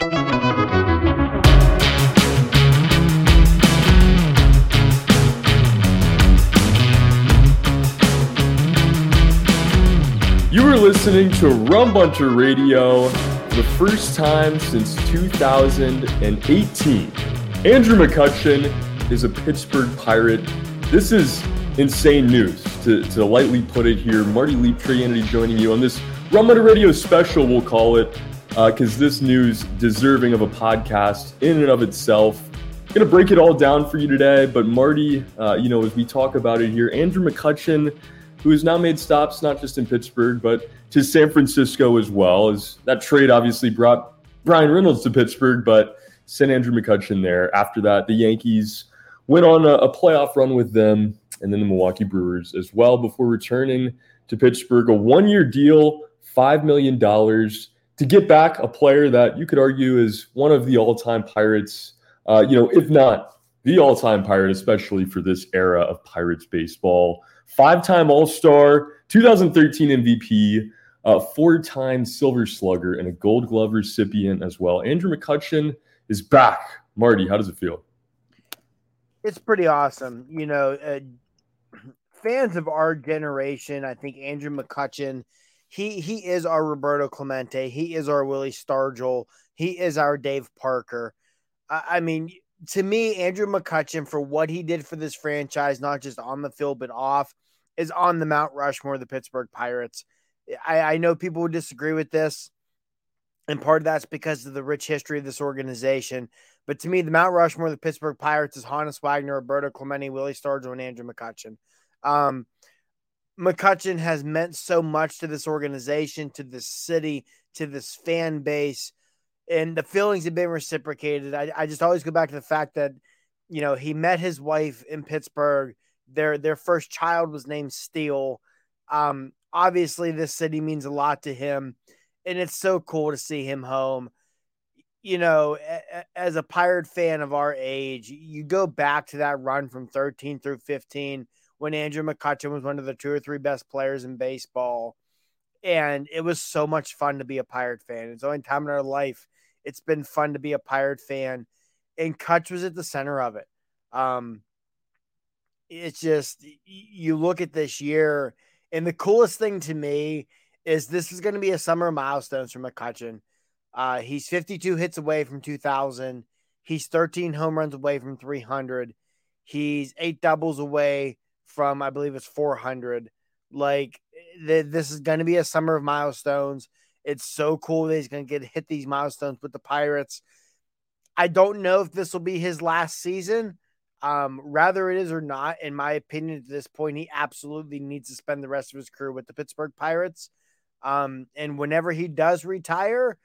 You are listening to Rum Bunter Radio for the first time since 2018. Andrew McCutchen is a Pittsburgh Pirate. This is insane news, to, to lightly put it here. Marty Leap, Trianity joining you on this Rum Bunter Radio special, we'll call it, because uh, this news deserving of a podcast in and of itself. Gonna break it all down for you today, but Marty, uh, you know, as we talk about it here, Andrew McCutchen who has now made stops not just in Pittsburgh, but to San Francisco as well. As that trade obviously brought Bryan Reynolds to Pittsburgh, but sent Andrew McCutchen there. After that, the Yankees went on a, a playoff run with them and then the Milwaukee Brewers as well before returning to Pittsburgh. A one year deal, $5 million to get back a player that you could argue is one of the all time Pirates, uh, you know, if not the all time Pirate, especially for this era of Pirates baseball five time All Star, 2013 MVP, uh, four time Silver Slugger, and a Gold Glove recipient as well. Andrew McCutchen is back. Marty, how does it feel? It's pretty awesome. You know, uh, fans of our generation, I think Andrew McCutchen, he he is our Roberto Clemente. He is our Willie Stargell. He is our Dave Parker. I, I mean, to me, Andrew McCutchen, for what he did for this franchise, not just on the field, but off, is on the Mount Rushmore of the Pittsburgh Pirates. I, I know people would disagree with this, and part of that's because of the rich history of this organization. But to me, the Mount Rushmore of the Pittsburgh Pirates is Honus Wagner, Roberto Clemente, Willie Stargell, and Andrew McCutchen. Um, McCutchen has meant so much to this organization, to this city, to this fan base and the feelings have been reciprocated. I, I just always go back to the fact that, you know, he met his wife in Pittsburgh. Their their first child was named Steele. Um, obviously, this city means a lot to him, and it's so cool to see him home. You know, as a pirate fan of our age, you go back to that run from 13 through 15 when Andrew McCutchen was one of the two or three best players in baseball. And it was so much fun to be a pirate fan. It's the only time in our life it's been fun to be a Pirate fan, and Cutch was at the center of it. Um, it's just you look at this year, and the coolest thing to me is this is going to be a summer milestones for McCutchen. Uh, he's 52 hits away from 2,000. He's 13 home runs away from 300. He's eight doubles away from, I believe it's 400. Like, th- this is going to be a summer of milestones It's so cool that he's going to get hit these milestones with the Pirates. I don't know if this will be his last season. Um, rather it is or not, in my opinion, at this point, he absolutely needs to spend the rest of his career with the Pittsburgh Pirates. Um, and whenever he does retire,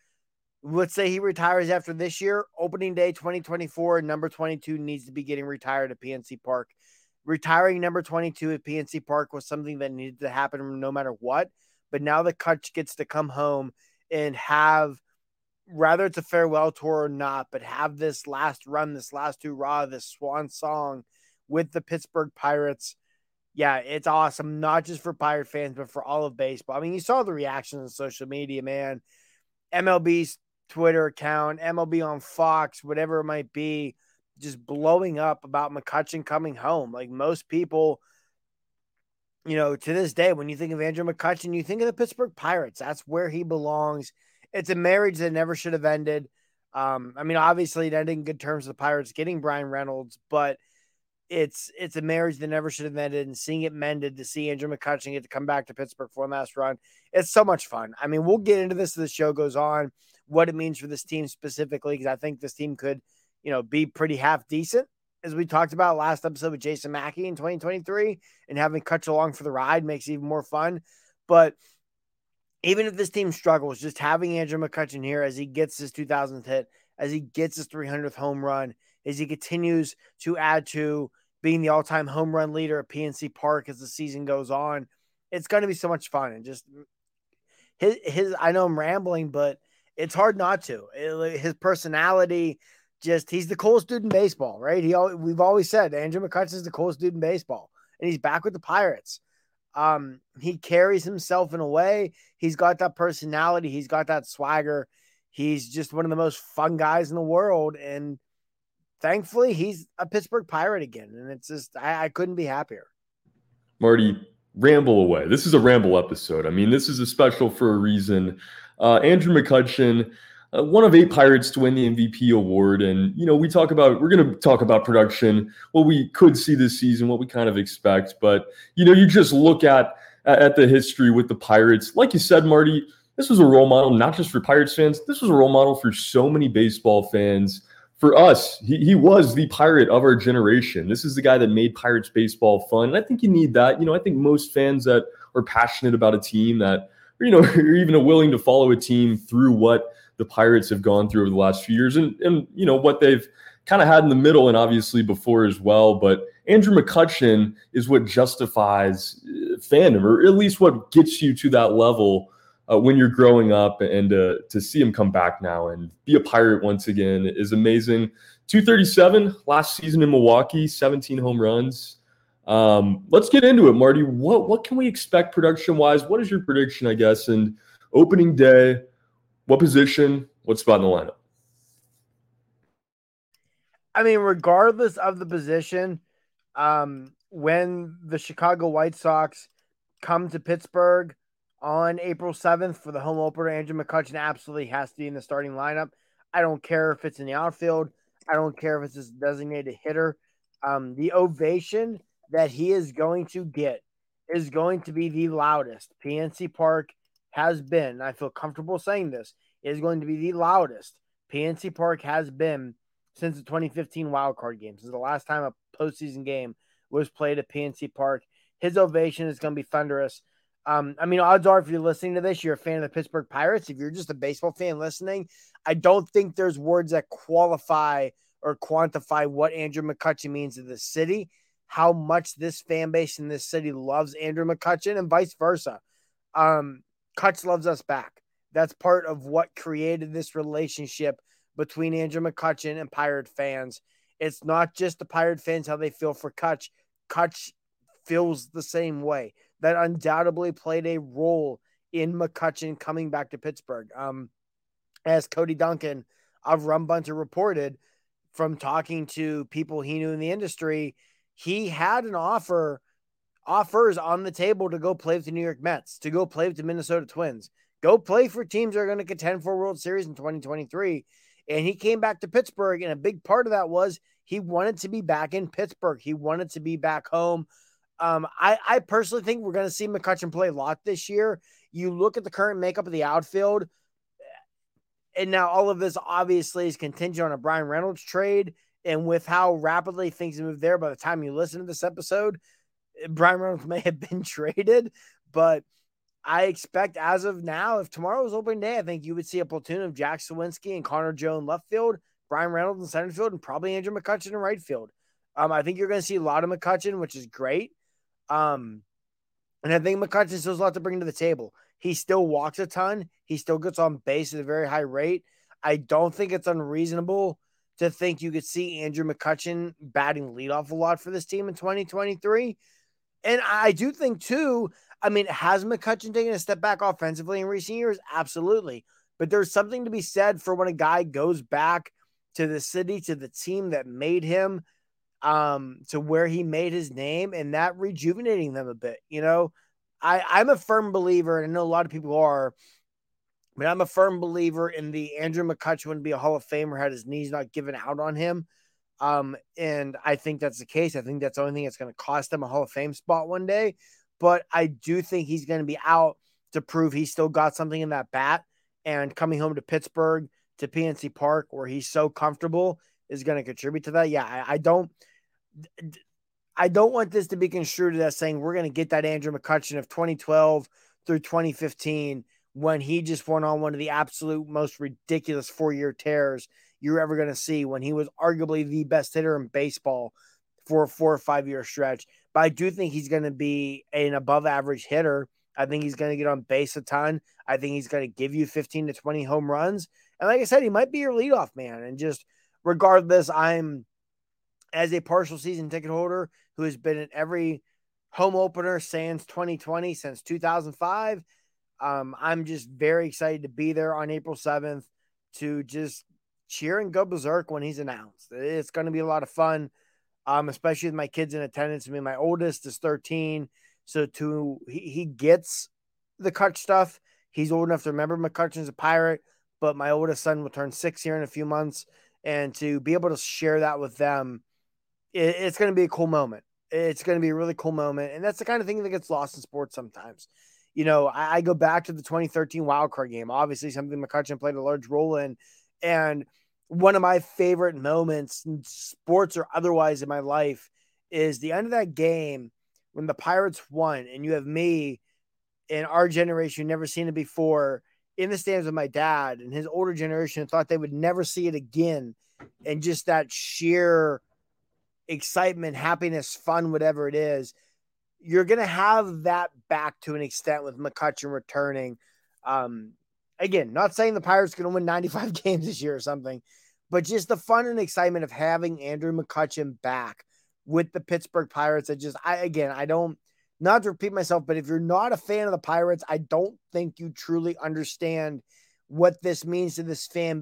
let's say he retires after this year, opening day 2024, number 22 needs to be getting retired at PNC Park. Retiring number 22 at PNC Park was something that needed to happen no matter what. But now the Cutch gets to come home and have, rather it's a farewell tour or not, but have this last run, this last hurrah, this swan song with the Pittsburgh Pirates. Yeah, it's awesome, not just for Pirate fans, but for all of baseball. I mean, you saw the reactions on social media, man. MLB's Twitter account, MLB on Fox, whatever it might be, just blowing up about McCutchen coming home. Like most people, you know, to this day, when you think of Andrew McCutchen, you think of the Pittsburgh Pirates. That's where he belongs. It's a marriage that never should have ended. Um, I mean, obviously, it ended in good terms with the Pirates getting Bryan Reynolds, but it's it's a marriage that never should have ended. And seeing it mended to see Andrew McCutchen get to come back to Pittsburgh for a last run, it's so much fun. I mean, we'll get into this as the show goes on what it means for this team specifically, because I think this team could, you know, be pretty half decent, as we talked about last episode with Jason Mackey in 2023, and having Cutch along for the ride makes even more fun. But even if this team struggles, just having Andrew McCutchen here as he gets his 2000th hit, as he gets his 300th home run, as he continues to add to being the all-time home run leader at PNC Park as the season goes on, it's going to be so much fun. And just his his I know I'm rambling, but it's hard not to. His personality, just he's the coolest dude in baseball, right? He we've always said Andrew McCutchen is the coolest dude in baseball, and he's back with the Pirates. Um, he carries himself in a way. He's got that personality. He's got that swagger. He's just one of the most fun guys in the world, and thankfully, he's a Pittsburgh Pirate again. And it's just I, I couldn't be happier. Marty, ramble away. This is a ramble episode. I mean, this is a special for a reason. Uh, Andrew McCutchen, uh, one of eight Pirates to win the MVP award. And, you know, we talk about, we're going to talk about production, what we could see this season, what we kind of expect. But, you know, you just look at, at the history with the Pirates. Like you said, Marty, this was a role model, not just for Pirates fans, this was a role model for so many baseball fans. For us, he, he was the pirate of our generation. This is the guy that made Pirates baseball fun. And I think you need that. You know, I think most fans that are passionate about a team that you know, you're even willing to follow a team through what the Pirates have gone through over the last few years and, and you know, what they've kind of had in the middle and obviously before as well. But Andrew McCutchen is what justifies uh, fandom, or at least what gets you to that level uh, when you're growing up. And uh, to see him come back now and be a Pirate once again is amazing. 237 last season in Milwaukee, 17 home runs. Um, let's get into it, Marty. What what can we expect production wise? What is your prediction, I guess, and opening day? What position? What spot in the lineup? I mean, regardless of the position, um, when the Chicago White Sox come to Pittsburgh on April 7th for the home opener, Andrew McCutchen absolutely has to be in the starting lineup. I don't care if it's in the outfield. I don't care if it's a designated hitter. Um, the ovation that he is going to get is going to be the loudest. PNC Park has been, I feel comfortable saying this, is going to be the loudest PNC Park has been since the 2015 wildcard game. Since the last time a postseason game was played at PNC Park. His ovation is going to be thunderous. Um, I mean, odds are if you're listening to this, you're a fan of the Pittsburgh Pirates. If you're just a baseball fan listening, I don't think there's words that qualify or quantify what Andrew McCutchen means to the city how much this fan base in this city loves Andrew McCutchen and vice versa. Um, Cutch loves us back. That's part of what created this relationship between Andrew McCutchen and Pirate fans. It's not just the Pirate fans how they feel for Cutch. Cutch feels the same way. That undoubtedly played a role in McCutchen coming back to Pittsburgh. Um, as Cody Duncan of Rum Bunter reported from talking to people he knew in the industry, he had an offer offers on the table to go play with the New York Mets, to go play with the Minnesota Twins, go play for teams that are going to contend for World Series in 2023. And he came back to Pittsburgh, and a big part of that was he wanted to be back in Pittsburgh. He wanted to be back home. Um, I, I personally think we're going to see McCutchen play a lot this year. you look at the current makeup of the outfield, and now all of this obviously is contingent on a Bryan Reynolds trade. And with how rapidly things move there, by the time you listen to this episode, Bryan Reynolds may have been traded. But I expect as of now, if tomorrow was opening day, I think you would see a platoon of Jack Suwinski and Connor Joe in left field, Bryan Reynolds in center field, and probably Andrew McCutchen in right field. Um, I think you're going to see a lot of McCutchen, which is great. Um, and I think McCutchen still has a lot to bring to the table. He still walks a ton. He still gets on base at a very high rate. I don't think it's unreasonable to think you could see Andrew McCutchen batting leadoff a lot for this team in 2023. And I do think, too, I mean, has McCutchen taken a step back offensively in recent years? Absolutely. But there's something to be said for when a guy goes back to the city, to the team that made him, um, to where he made his name, and that rejuvenating them a bit. You know, I, I'm a firm believer, and I know a lot of people are, but I'm a firm believer in the Andrew McCutchen would be a Hall of Famer had his knees not given out on him. Um, and I think that's the case. I think that's the only thing that's going to cost him a Hall of Fame spot one day. But I do think he's going to be out to prove he still got something in that bat. And coming home to Pittsburgh to PNC Park, where he's so comfortable, is going to contribute to that. Yeah, I, I don't. I don't want this to be construed as saying we're going to get that Andrew McCutchen of 2012 through 2015 when he just went on one of the absolute most ridiculous four year tears you're ever going to see when he was arguably the best hitter in baseball for a four or five year stretch. But I do think he's going to be an above average hitter. I think he's going to get on base a ton. I think he's going to give you 15 to 20 home runs. And like I said, he might be your leadoff man. And just regardless, I'm as a partial season ticket holder who has been in every home opener since 2020, since 2005. Um, I'm just very excited to be there on April 7th to just cheer and go berserk when he's announced. It's going to be a lot of fun, um, especially with my kids in attendance. I mean, my oldest is 13, so to he, he gets the cut stuff. He's old enough to remember McCutchen's a pirate, but my oldest son will turn six here in a few months, and to be able to share that with them it, it's going to be a cool moment. It's going to be a really cool moment. And that's the kind of thing that gets lost in sports sometimes. You know, I, I go back to the 2013 wild card game, obviously something McCutchen played a large role in. And one of my favorite moments in sports or otherwise in my life is the end of that game when the Pirates won, and you have me in our generation, never seen it before, in the stands with my dad, and his older generation thought they would never see it again. And just that sheer excitement, happiness, fun, whatever it is, you're going to have that back to an extent with McCutchen returning. Um, again, not saying the Pirates going to win 95 games this year or something, but just the fun and excitement of having Andrew McCutchen back with the Pittsburgh Pirates. I just, I again, I don't, not to repeat myself, but if you're not a fan of the Pirates, I don't think you truly understand what this means to this fan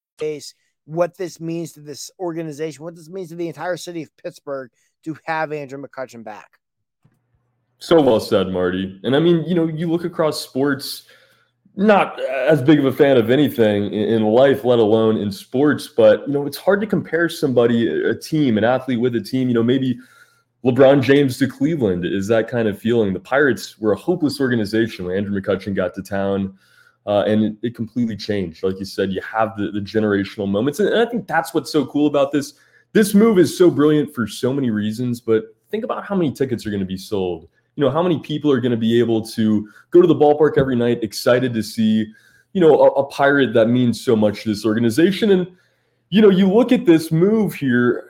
case what this means to this organization, what this means to the entire city of Pittsburgh to have Andrew McCutchen back. So well said, Marty. And I mean, you know, you look across sports, not as big of a fan of anything in life, let alone in sports, but, you know, it's hard to compare somebody, a team, an athlete with a team, you know, maybe LeBron James to Cleveland is that kind of feeling. The Pirates were a hopeless organization when Andrew McCutchen got to town. Uh, and it, it, completely changed. Like you said, you have the, the generational moments. And, and I think that's what's so cool about this. This move is so brilliant for so many reasons, but think about how many tickets are going to be sold you know, how many people are going to be able to go to the ballpark every night, excited to see, you know, a, a pirate that means so much to this organization. And, you know, you look at this move here,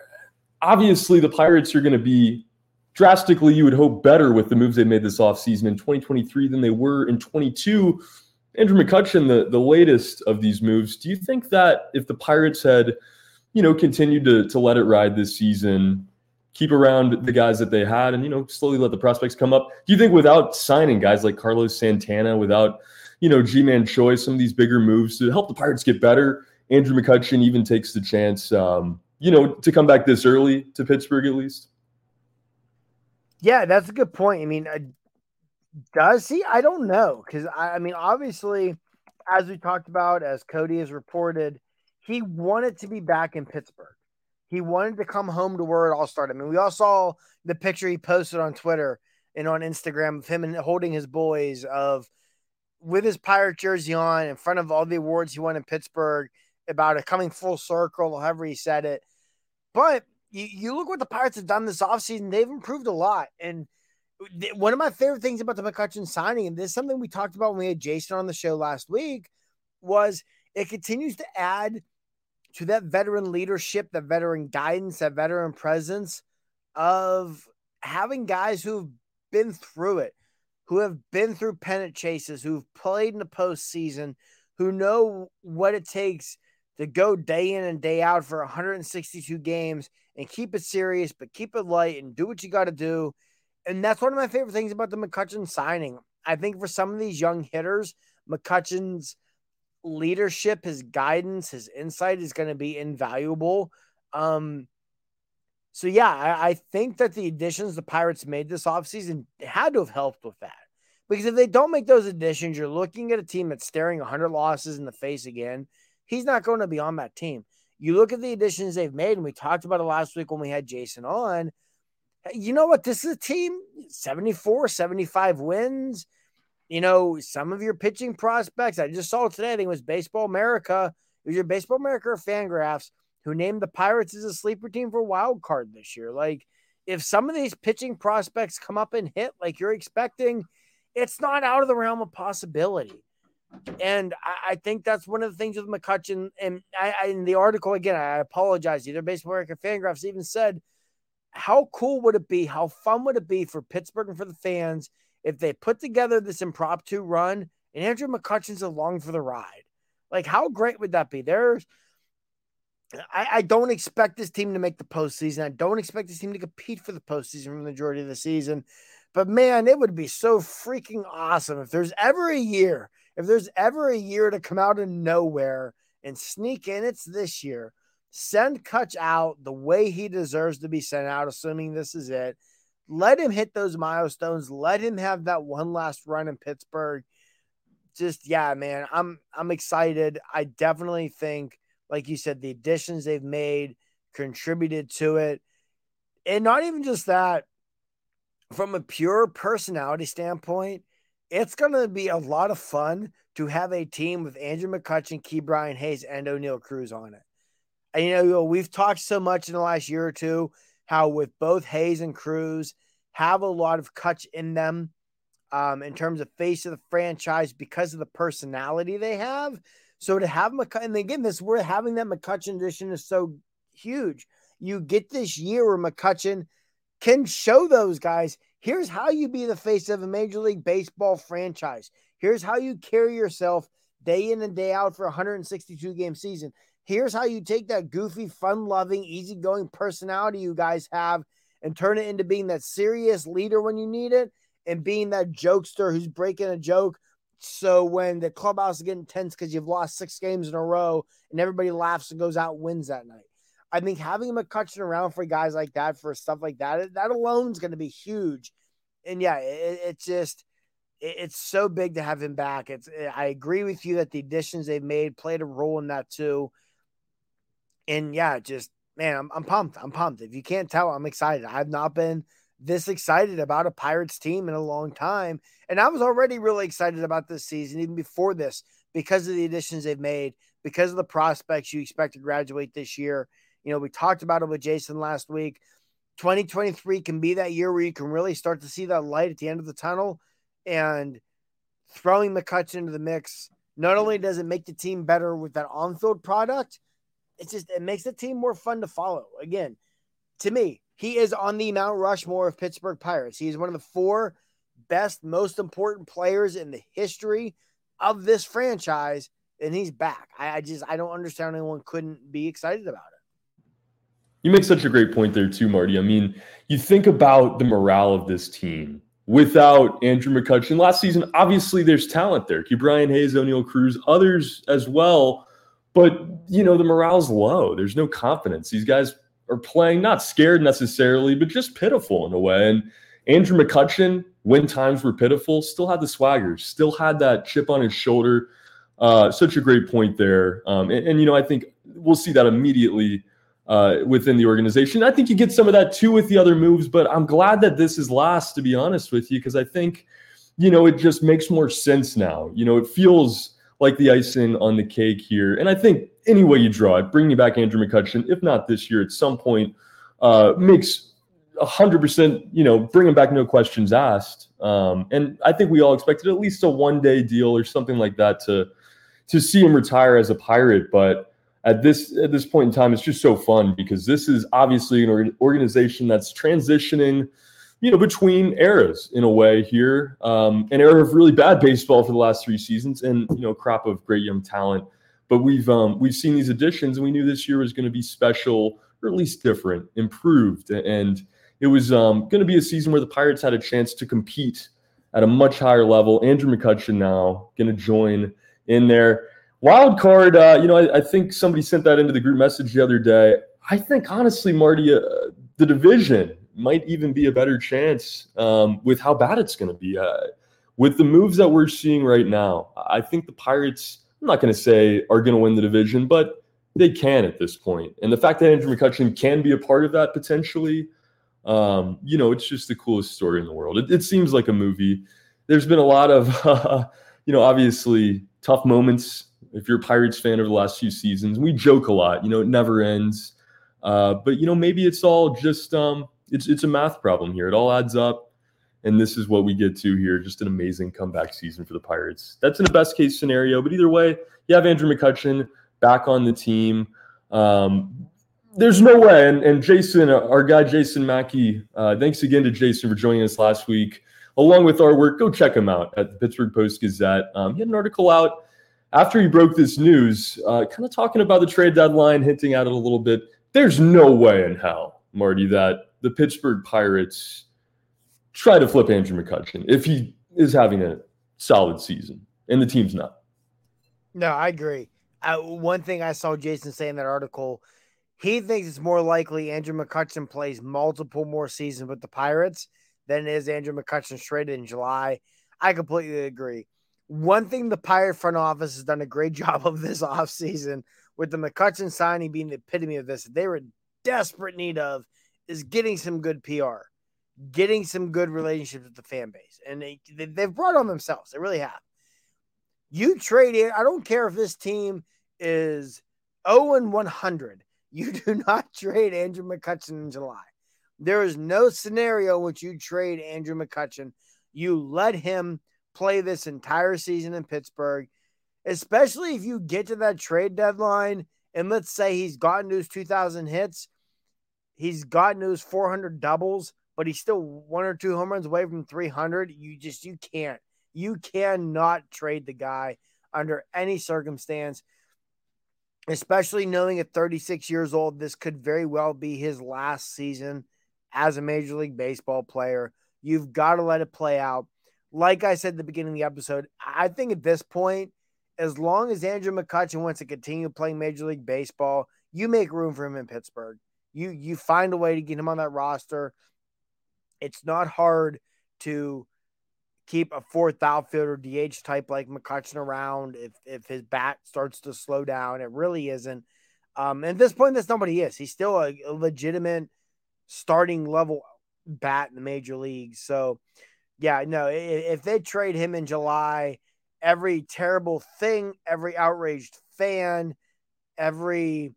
obviously the Pirates are going to be drastically, you would hope, better with the moves they made this offseason in 2023 than they were in 22. Andrew McCutchen, the, the latest of these moves, do you think that if the Pirates had, you know, continued to, to let it ride this season, keep around the guys that they had and, you know, slowly let the prospects come up, do you think without signing guys like Carlos Santana, without, you know, Ji-Man Choi, some of these bigger moves to help the Pirates get better, Andrew McCutchen even takes the chance, um, you know, to come back this early to Pittsburgh at least? Yeah, that's a good point. I mean, does he? I don't know because I, I, mean, obviously, as we talked about, as Cody has reported, he wanted to be back in Pittsburgh. He wanted to come home to where it all started. I mean, we all saw the picture he posted on Twitter and on Instagram of him and holding his boys of with his pirate jersey on in front of all the awards he won in Pittsburgh about it coming full circle, however he said it. But you, you look what the Pirates have done this offseason, they've improved a lot. And one of my favorite things about the McCutchen signing, and this is something we talked about when we had Jason on the show last week, was it continues to add to that veteran leadership, that veteran guidance, that veteran presence of having guys who've been through it, who have been through pennant chases, who've played in the postseason, who know what it takes to go day in and day out for 162 games and keep it serious, but keep it light and do what you got to do. And that's one of my favorite things about the McCutchen signing. I think for some of these young hitters, McCutchen's leadership, his guidance, his insight is going to be invaluable. Um, so yeah, I, I, think that the additions the Pirates made this offseason had to have helped with that. Because if they don't make those additions, you're looking at a team that's staring 100 losses in the face again. He's not going to be on that team. You look at the additions they've made, and we talked about it last week when we had Jason on. You know what? This is a team 74, 75 wins. You know, some of your pitching prospects, I just saw today, I think it was Baseball America. It was your Baseball America or Fangraphs who named the Pirates as a sleeper team for wild card this year. Like, if some of these pitching prospects come up and hit like you're expecting, it's not out of the realm of possibility. And I, I, think that's one of the things with McCutchen. And I, I, in the article, again, I apologize. Either Baseball America Fangraphs even said, how cool would it be? How fun would it be for Pittsburgh and for the fans if they put together this impromptu run and Andrew McCutchen's along for the ride? Like, how great would that be? There's, I, I don't expect this team to make the postseason. I don't expect this team to compete for the postseason for the majority of the season. But man, it would be so freaking awesome if there's ever a year if there's ever a year to come out of nowhere and sneak in, it's this year. Send Cutch out the way he deserves to be sent out, assuming this is it. Let him hit those milestones. Let him have that one last run in Pittsburgh. Just yeah, man, I'm I'm excited. I definitely think, like you said, the additions they've made contributed to it. And not even just that, from a pure personality standpoint, it's going to be a lot of fun to have a team with Andrew McCutchen, Brian Hayes, and Oneil Cruz on it. You know, we've talked so much in the last year or two how with both Hayes and Cruz have a lot of Cutch in them um, in terms of face of the franchise because of the personality they have. So to have McCutchen, and again, this we're having that McCutchen edition is so huge. You get this year where McCutchen can show those guys Here's how you be the face of a Major League Baseball franchise. Here's how you carry yourself day in and day out for a 162 game season. Here's how you take that goofy, fun loving, easygoing personality you guys have and turn it into being that serious leader when you need it and being that jokester who's breaking a joke. So when the clubhouse is getting tense because you've lost six games in a row and everybody laughs and goes out wins that night. I think having McCutchen around for guys like that, for stuff like that, that alone is going to be huge. And yeah, it, it's just, it, it's so big to have him back. It's, I agree with you that the additions they've made played a role in that too. And yeah, just, man, I'm, I'm pumped. I'm pumped. If you can't tell, I'm excited. I've not been this excited about a Pirates team in a long time. And I was already really excited about this season, even before this, because of the additions they've made, because of the prospects you expect to graduate this year. You know, we talked about it with Jason last week. 2023 can be that year where you can really start to see that light at the end of the tunnel and throwing McCutchen into the mix. Not only does it make the team better with that on-field product, it's just it makes the team more fun to follow. Again, to me, he is on the Mount Rushmore of Pittsburgh Pirates. He is one of the four best, most important players in the history of this franchise, and he's back. I, I just I don't understand anyone couldn't be excited about it. You make such a great point there too, Marty. I mean, you think about the morale of this team without Andrew McCutchen last season. Obviously, there's talent there. Ke'Bryan Hayes, Oneil Cruz, others as well. But you know, the morale's low. There's no confidence. These guys are playing not scared necessarily, but just pitiful in a way. And Andrew McCutchen, when times were pitiful, still had the swagger, still had that chip on his shoulder. Uh, such a great point there. Um, and, and, you know, I think we'll see that immediately uh, within the organization. I think you get some of that too with the other moves, but I'm glad that this is last, to be honest with you, because I think, you know, it just makes more sense now. You know, it feels like the icing on the cake here. And I think any way you draw it, bringing back Andrew McCutchen, if not this year, at some point, uh, makes 100%, you know, bringing back no questions asked. Um, and I think we all expected at least a one day deal or something like that to to see him retire as a pirate. But at this at this point in time, it's just so fun because this is obviously an organization that's transitioning, you know, between eras in a way here. Um, an era of really bad baseball for the last three seasons, and you know, crop of great young talent. But we've um, we've seen these additions, and we knew this year was going to be special, or at least different, improved, and it was um, going to be a season where the Pirates had a chance to compete at a much higher level. Andrew McCutchen now going to join in there. Wild card, uh, you know, I, I, think somebody sent that into the group message the other day. I think honestly, Marty, uh, the division might even be a better chance um, with how bad it's going to be. Uh, with the moves that we're seeing right now, I think the Pirates, I'm not going to say are going to win the division, but they can at this point. And the fact that Andrew McCutchen can be a part of that potentially, um, you know, it's just the coolest story in the world. It, it seems like a movie. There's been a lot of, uh, you know, obviously tough moments. If you're a Pirates fan over the last few seasons, we joke a lot. You know, it never ends. Uh, but you know, maybe it's all just um, it's it's a math problem here. It all adds up, and this is what we get to here. Just an amazing comeback season for the Pirates. That's in a best case scenario. But either way, you have Andrew McCutchen back on the team. Um, there's no way. And, and Jason, uh, our guy Jason Mackey, uh, thanks again to Jason for joining us last week. Along with our work, go check him out at the Pittsburgh Post Gazette. Um, he had an article out after he broke this news, uh, kind of talking about the trade deadline, hinting at it a little bit. There's no way in hell, Marty, that the Pittsburgh Pirates try to flip Andrew McCutchen if he is having a solid season and the team's not. No, I agree. Uh, one thing I saw Jason say in that article – he thinks it's more likely Andrew McCutchen plays multiple more seasons with the Pirates than it is Andrew McCutchen traded in July. I completely agree. One thing the Pirate front office has done a great job of this offseason with the McCutchen signing being the epitome of this, they were desperate need of is getting some good PR, getting some good relationships with the fan base. And they, they've brought on themselves. They really have. You trade. I don't care if this team is 0 and 100 you do not trade Andrew McCutchen in July. There is no scenario in which you trade Andrew McCutchen. You let him play this entire season in Pittsburgh, especially if you get to that trade deadline and let's say he's gotten to his 2,000 hits, he's gotten those 400 doubles, but he's still one or two home runs away from 300. You just, you can't, you cannot trade the guy under any circumstance especially knowing at 36 years old, this could very well be his last season as a Major League Baseball player. You've got to let it play out. Like I said at the beginning of the episode, I think at this point, as long as Andrew McCutchen wants to continue playing Major League Baseball, you make room for him in Pittsburgh. You you find a way to get him on that roster. It's not hard to keep a fourth outfielder DH type like McCutchen around if if his bat starts to slow down. It really isn't. Um, at this point, that's not what he is. He's still a, a legitimate starting level bat in the major leagues. So, yeah, no, if, if they trade him in July, every terrible thing, every outraged fan, every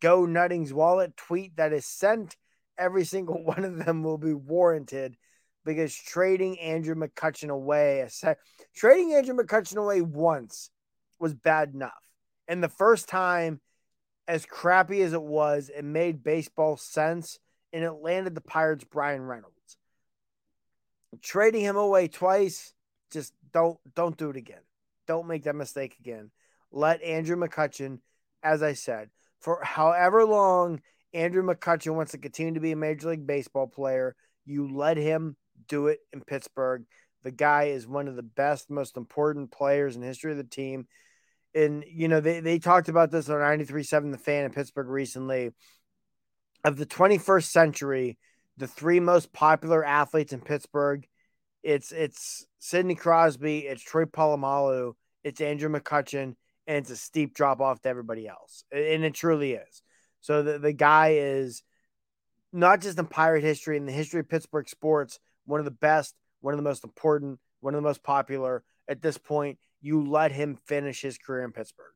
go Nuttings wallet tweet that is sent every single one of them will be warranted because trading Andrew McCutchen away, trading Andrew McCutchen away once was bad enough. And the first time, as crappy as it was, it made baseball sense and it landed the Pirates Bryan Reynolds. Trading him away twice, just don't don't do it again. Don't make that mistake again. Let Andrew McCutchen, as I said, for however long Andrew McCutchen wants to continue to be a Major League Baseball player, you let him do it in Pittsburgh. The guy is one of the best, most important players in history of the team. And, you know, they, they talked about this on 93.7 The Fan in Pittsburgh recently. Of the 21st century, the three most popular athletes in Pittsburgh, it's it's Sidney Crosby, it's Troy Polamalu, it's Andrew McCutchen, and it's a steep drop off to everybody else. And it truly is. So the, the guy is not just in pirate history, in the history of Pittsburgh sports, one of the best, one of the most important, one of the most popular. At this point, you let him finish his career in Pittsburgh.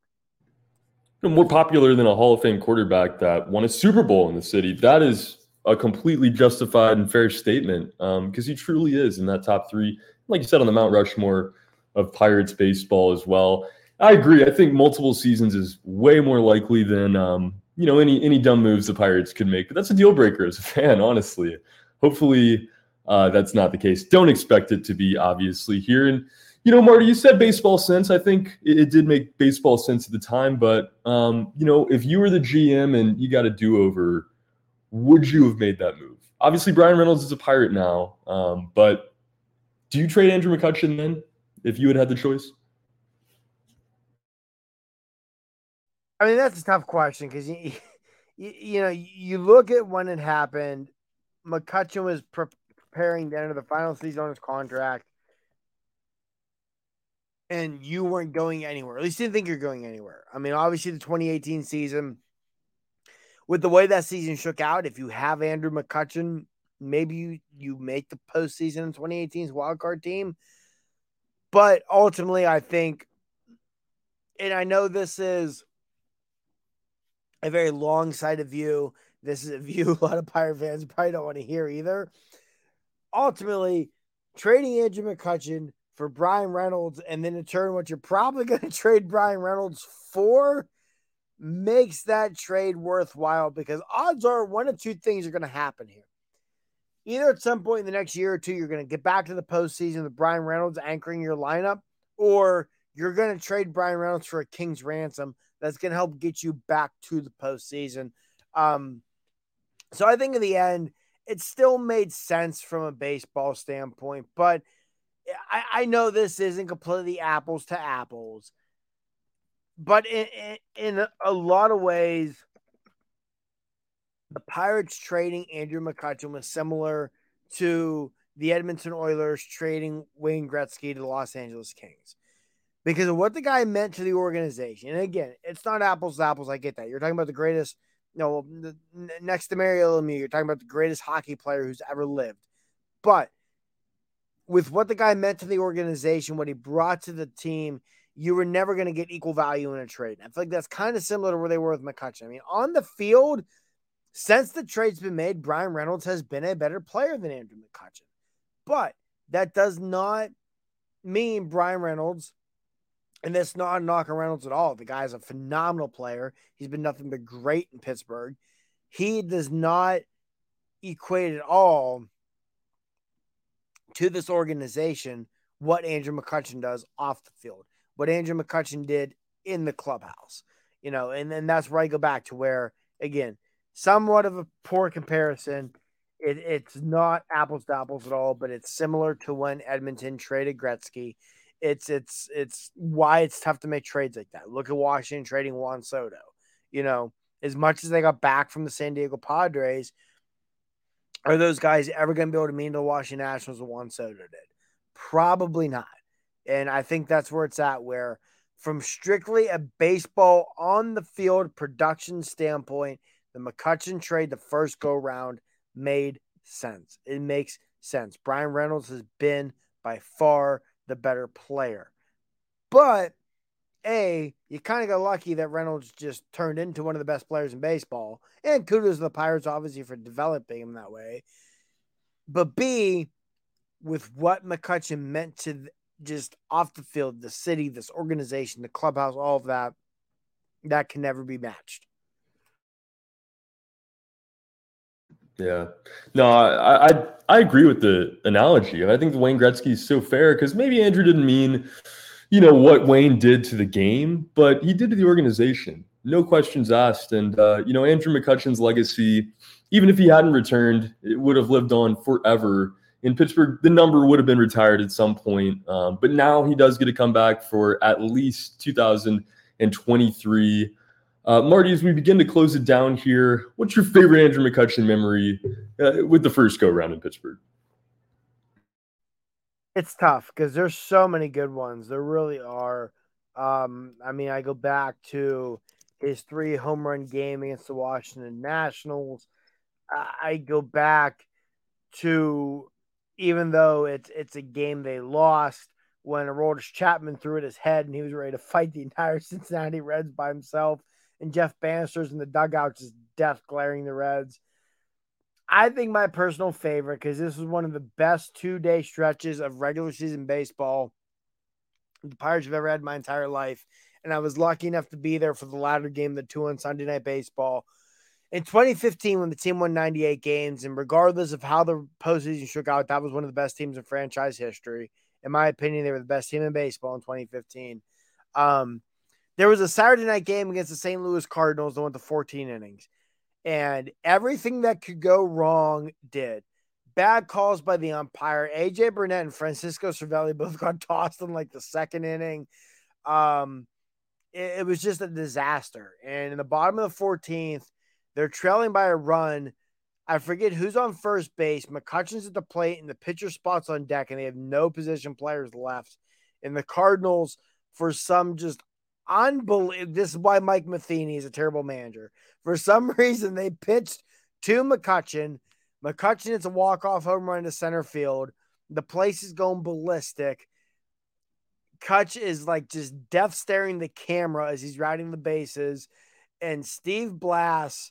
More popular than a Hall of Fame quarterback that won a Super Bowl in the city. That is a completely justified and fair statement because um, he truly is in that top three. Like you said, on the Mount Rushmore of Pirates baseball as well. I agree. I think multiple seasons is way more likely than um, you know any any dumb moves the Pirates could make. But that's a deal breaker as a fan, honestly. Hopefully, uh, that's not the case. Don't expect it to be, obviously, here. And, you know, Marty, you said baseball sense. I think it, it did make baseball sense at the time. But, um, you know, if you were the GM and you got a do over, would you have made that move? Obviously, Bryan Reynolds is a pirate now. Um, but do you trade Andrew McCutchen then if you had had the choice? I mean, that's a tough question because you, you, you know, you look at when it happened. McCutchen was pre- preparing to enter the final season on his contract, and you weren't going anywhere. At least you didn't think you're going anywhere. I mean, obviously the 2018 season, with the way that season shook out, if you have Andrew McCutchen, maybe you you make the postseason in 2018's wildcard team. But ultimately, I think, and I know this is a very long sighted view. This is a view a lot of Pirate fans probably don't want to hear either ultimately trading Andrew McCutchen for Bryan Reynolds, and then in turn, what you're probably going to trade Bryan Reynolds for makes that trade worthwhile because odds are one of two things are going to happen here. Either at some point in the next year or two, you're going to get back to the postseason with Bryan Reynolds anchoring your lineup, or you're going to trade Bryan Reynolds for a king's ransom that's going to help get you back to the postseason. Um, so I think in the end, it still made sense from a baseball standpoint, but I, I know this isn't completely apples to apples. But in, in, a lot of ways, the Pirates trading Andrew McCutchen was similar to the Edmonton Oilers trading Wayne Gretzky to the Los Angeles Kings because of what the guy meant to the organization. And again, it's not apples to apples. I get that. You're talking about the greatest – no, next to Mario Lemieux, you're talking about the greatest hockey player who's ever lived. But with what the guy meant to the organization, what he brought to the team, you were never going to get equal value in a trade. I feel like that's kind of similar to where they were with McCutchen. I mean, on the field, since the trade's been made, Bryan Reynolds has been a better player than Andrew McCutchen. But that does not mean Bryan Reynolds and that's not a knock on Reynolds at all. The guy's a phenomenal player. He's been nothing but great in Pittsburgh. He does not equate at all to this organization what Andrew McCutchen does off the field, what Andrew McCutchen did in the clubhouse. You know, and then that's where I go back to where, again, somewhat of a poor comparison. It, it's not apples to apples at all, but it's similar to when Edmonton traded Gretzky it's it's it's why it's tough to make trades like that. Look at Washington trading Juan Soto. You know, as much as they got back from the San Diego Padres, are those guys ever going to be able to meet the Washington Nationals as Juan Soto did? Probably not. And I think that's where it's at. Where from strictly a baseball on the field production standpoint, the McCutchen trade, the first go round, made sense. It makes sense. Bryan Reynolds has been by far the better player. But A, you kind of got lucky that Reynolds just turned into one of the best players in baseball. And kudos to the Pirates, obviously, for developing him that way. But B, with what McCutchen meant to just off the field, the city, this organization, the clubhouse, all of that, that can never be matched. Yeah, no, I, I I agree with the analogy. I think Wayne Gretzky is so fair because maybe Andrew didn't mean, you know, what Wayne did to the game, but he did to the organization. No questions asked. And uh, you know, Andrew McCutchen's legacy, even if he hadn't returned, it would have lived on forever in Pittsburgh, the number would have been retired at some point. Um, but now he does get to come back for at least 2023. Uh, Marty, as we begin to close it down here, what's your favorite Andrew McCutchen memory uh, with the first go round in Pittsburgh? It's tough because there's so many good ones. There really are. Um, I mean, I go back to his three home run game against the Washington Nationals. I go back to even though it's it's a game they lost when Aroldis Chapman threw at his head and he was ready to fight the entire Cincinnati Reds by himself, and Jeff Banister's in the dugout just death glaring the Reds. I think my personal favorite, because this was one of the best two day stretches of regular season baseball the Pirates have ever had my entire life. And I was lucky enough to be there for the latter game, the two on Sunday Night Baseball in 2015 when the team won 98 games, and regardless of how the postseason shook out, that was one of the best teams in franchise history. In my opinion, they were the best team in baseball in 2015. Um, there was a Saturday night game against the St. Louis Cardinals that went to 14 innings, and everything that could go wrong did. Bad calls by the umpire. AJ Burnett and Francisco Cervelli both got tossed in like the second inning. Um, it, it was just a disaster. And in the bottom of the 14th, they're trailing by a run. I forget who's on first base. McCutchen's at the plate, and the pitcher spot's on deck, and they have no position players left. And the Cardinals, for some just unbelievable, this is why Mike Matheny is a terrible manager. For some reason, they pitched to McCutchen. McCutchen it's a walk-off home run to center field. The place is going ballistic. Cutch is like just death staring the camera as he's riding the bases. And Steve Blass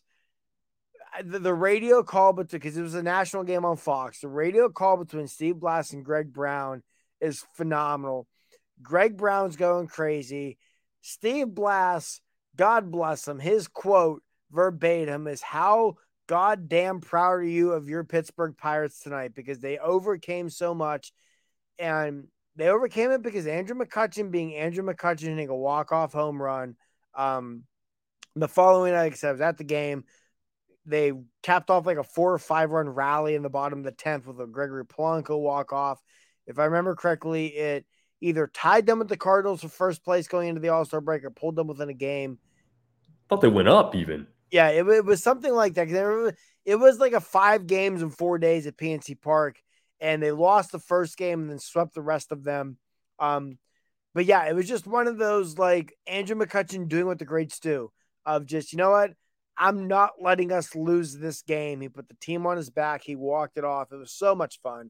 the, the radio call, between, because it was a national game on Fox, the radio call between Steve Blass and Greg Brown is phenomenal. Greg Brown's going crazy. Steve Blass, God bless him, his quote verbatim is how goddamn proud are you of your Pittsburgh Pirates tonight because they overcame so much and they overcame it because Andrew McCutchen being Andrew McCutchen hitting a walk-off home run. Um, the following night, I was at the game they capped off like a four or five run rally in the bottom of the 10th with a Gregory Polanco walk off. If I remember correctly, it either tied them with the Cardinals for first place going into the All Star break or pulled them within a game. thought they went up even. Yeah, it, it was something like that. It was like a five games in four days at PNC Park, and they lost the first game and then swept the rest of them. Um, but yeah, it was just one of those like Andrew McCutchen doing what the greats do of just, you know what? I'm not letting us lose this game. He put the team on his back. He walked it off. It was so much fun.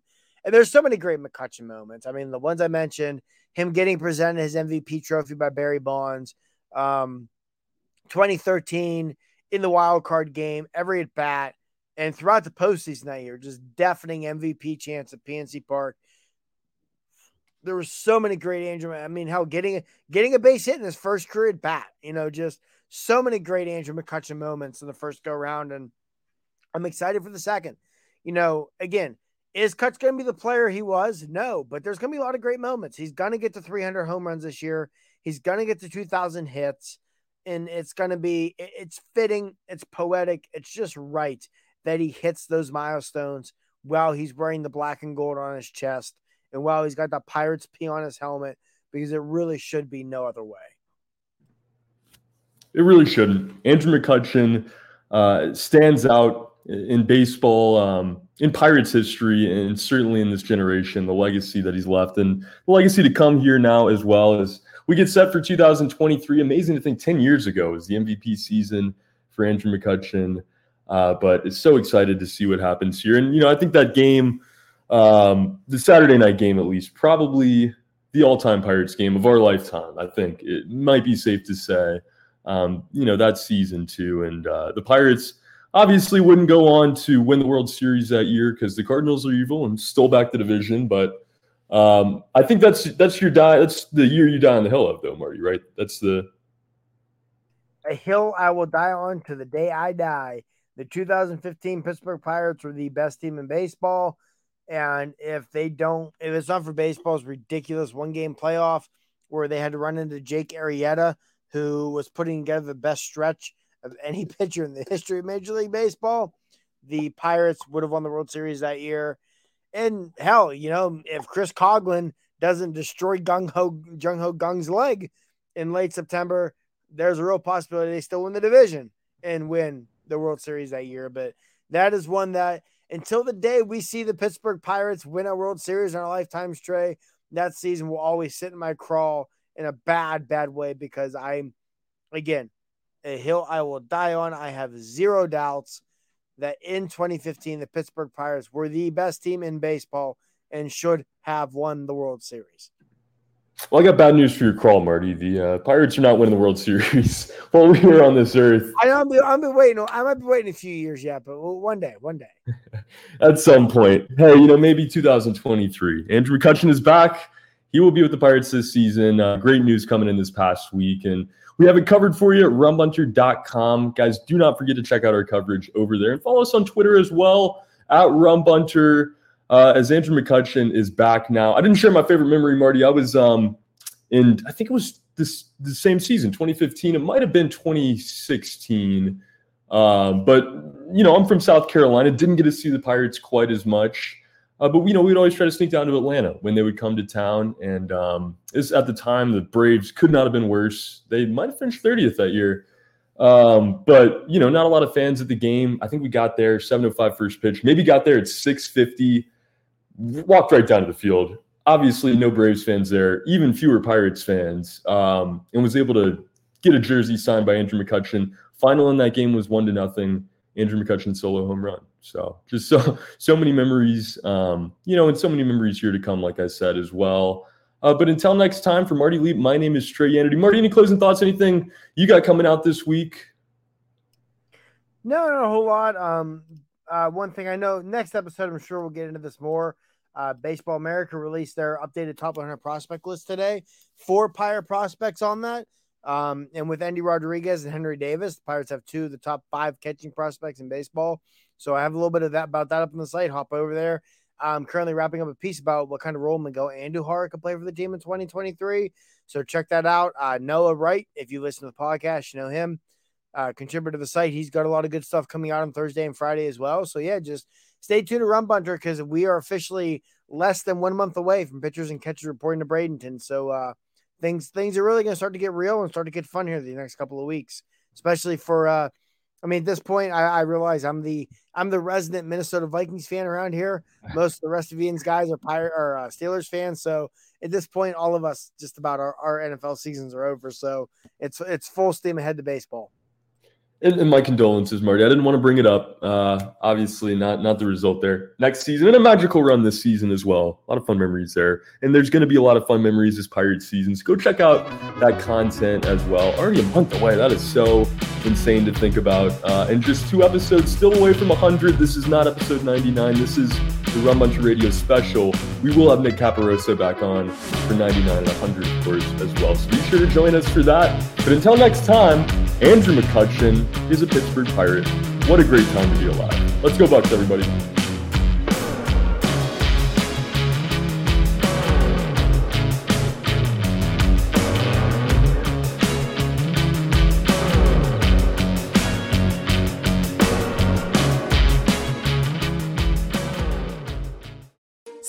And there's so many great McCutchen moments. I mean, the ones I mentioned, him getting presented his MVP trophy by Barry Bonds, um, 2013 in the wild card game, every at bat, and throughout the postseason that year, just deafening MVP chance at PNC Park. There were so many great Andrew. I mean, how getting getting a base hit in his first career at bat, you know, just – so many great Andrew McCutchen moments in the first go round, and I'm excited for the second. You know, again, is Cutch going to be the player he was? No, but there's going to be a lot of great moments. He's going to get to 300 home runs this year. He's going to get to 2,000 hits, and it's going to be it's fitting, it's poetic, it's just right that he hits those milestones while he's wearing the black and gold on his chest and while he's got the Pirates P on his helmet because it really should be no other way. It really shouldn't. Andrew McCutchen uh, stands out in baseball, um, in Pirates history, and certainly in this generation, the legacy that he's left and the legacy to come here now as well as we get set for 2023. Amazing to think 10 years ago was the MVP season for Andrew McCutchen. Uh, but it's so excited to see what happens here. And, you know, I think that game, um, the Saturday night game at least, probably the all-time Pirates game of our lifetime. I think it might be safe to say. Um, you know that season too, and uh, the Pirates obviously wouldn't go on to win the World Series that year because the Cardinals are evil and stole back the division. But um, I think that's that's your die. That's the year you die on the hill of, though, Marty. Right? That's the a hill I will die on to the day I die. The 2015 Pittsburgh Pirates were the best team in baseball. And if they don't, if it's not for baseball's ridiculous one game playoff where they had to run into Jake Arrieta, who was putting together the best stretch of any pitcher in the history of Major League Baseball, the Pirates would have won the World Series that year. And hell, you know, if Chris Coghlan doesn't destroy Gung Ho Jung Ho Kang's leg in late September, there's a real possibility they still win the division and win the World Series that year. But that is one that until the day we see the Pittsburgh Pirates win a World Series in our lifetimes, Trey, that season will always sit in my crawl in a bad, bad way because I'm, again, a hill I will die on. I have zero doubts that in 2015, the Pittsburgh Pirates were the best team in baseball and should have won the World Series. Well, I got bad news for your crawl, Marty. The uh, Pirates are not winning the World Series while we were on this earth. I know. I'm been waiting. I might be waiting a few years yet, but one day, one day. At some point, hey, you know, maybe 2023. Andrew McCutchen is back. He will be with the Pirates this season. Uh, great news coming in this past week, and we have it covered for you at rumbunter.com. Guys, do not forget to check out our coverage over there and follow us on Twitter as well at rumbunter uh, as Andrew McCutchen is back now. I didn't share my favorite memory, Marty. I was um, in, I think it was this the same season, 2015. It might have been 2016. Um, but you know, I'm from South Carolina. Didn't get to see the Pirates quite as much. Uh, but you know, we'd always try to sneak down to Atlanta when they would come to town. And um, this at the time, the Braves could not have been worse. They might have finished 30th that year. Um, but you know, not a lot of fans at the game. I think we got there 7:05 first pitch. Maybe got there at 6:50 walked right down to the field. Obviously, no Braves fans there, even fewer Pirates fans, um, and was able to get a jersey signed by Andrew McCutchen. Final in that game was one to nothing. Andrew McCutchen solo home run. So just so so many memories, um, you know, and so many memories here to come, like I said as well. Uh, but until next time, for Marty Leap, my name is Trey Yanity. Marty, any closing thoughts? Anything you got coming out this week? No, not a whole lot. Um, uh, one thing I know, next episode, I'm sure we'll get into this more. Uh, Baseball America released their updated top 100 prospect list today. Four Pirate prospects on that. Um, and with Endy Rodriguez and Henry Davis, the Pirates have two of the top five catching prospects in baseball. So I have a little bit of that about that up on the site. Hop over there. I'm currently wrapping up a piece about what kind of role Miguel Andujar could play for the team in 2023. So check that out. Uh, Noah Wright, if you listen to the podcast, you know him. Uh, contributor to the site. He's got a lot of good stuff coming out on Thursday and Friday as well. So yeah, just stay tuned to Rum Bunter because we are officially less than one month away from pitchers and catchers reporting to Bradenton. So uh, things things are really going to start to get real and start to get fun here the next couple of weeks, especially for. Uh, I mean, at this point, I, I realize I'm the I'm the resident Minnesota Vikings fan around here. Most of the rest of Ian's guys are Pirate or uh, Steelers fans. So at this point, all of us just about our, our NFL seasons are over. So it's it's full steam ahead to baseball. And, and, my condolences, Marty. I didn't want to bring it up. Uh, obviously, not not the result there. Next season and a magical run this season as well. A lot of fun memories there, and there's going to be a lot of fun memories this Pirates season. So go check out that content as well. Already a month away. That is so insane to think about. Uh, and just two episodes still away from 100. This is not episode 99. This is the Rum Bunter Radio special. We will have Nick Caparosa back on for 99 and 100, of course, as well. So be sure to join us for that. But until next time. Andrew McCutchen is a Pittsburgh Pirate. What a great time to be alive. Let's go, Bucs, everybody.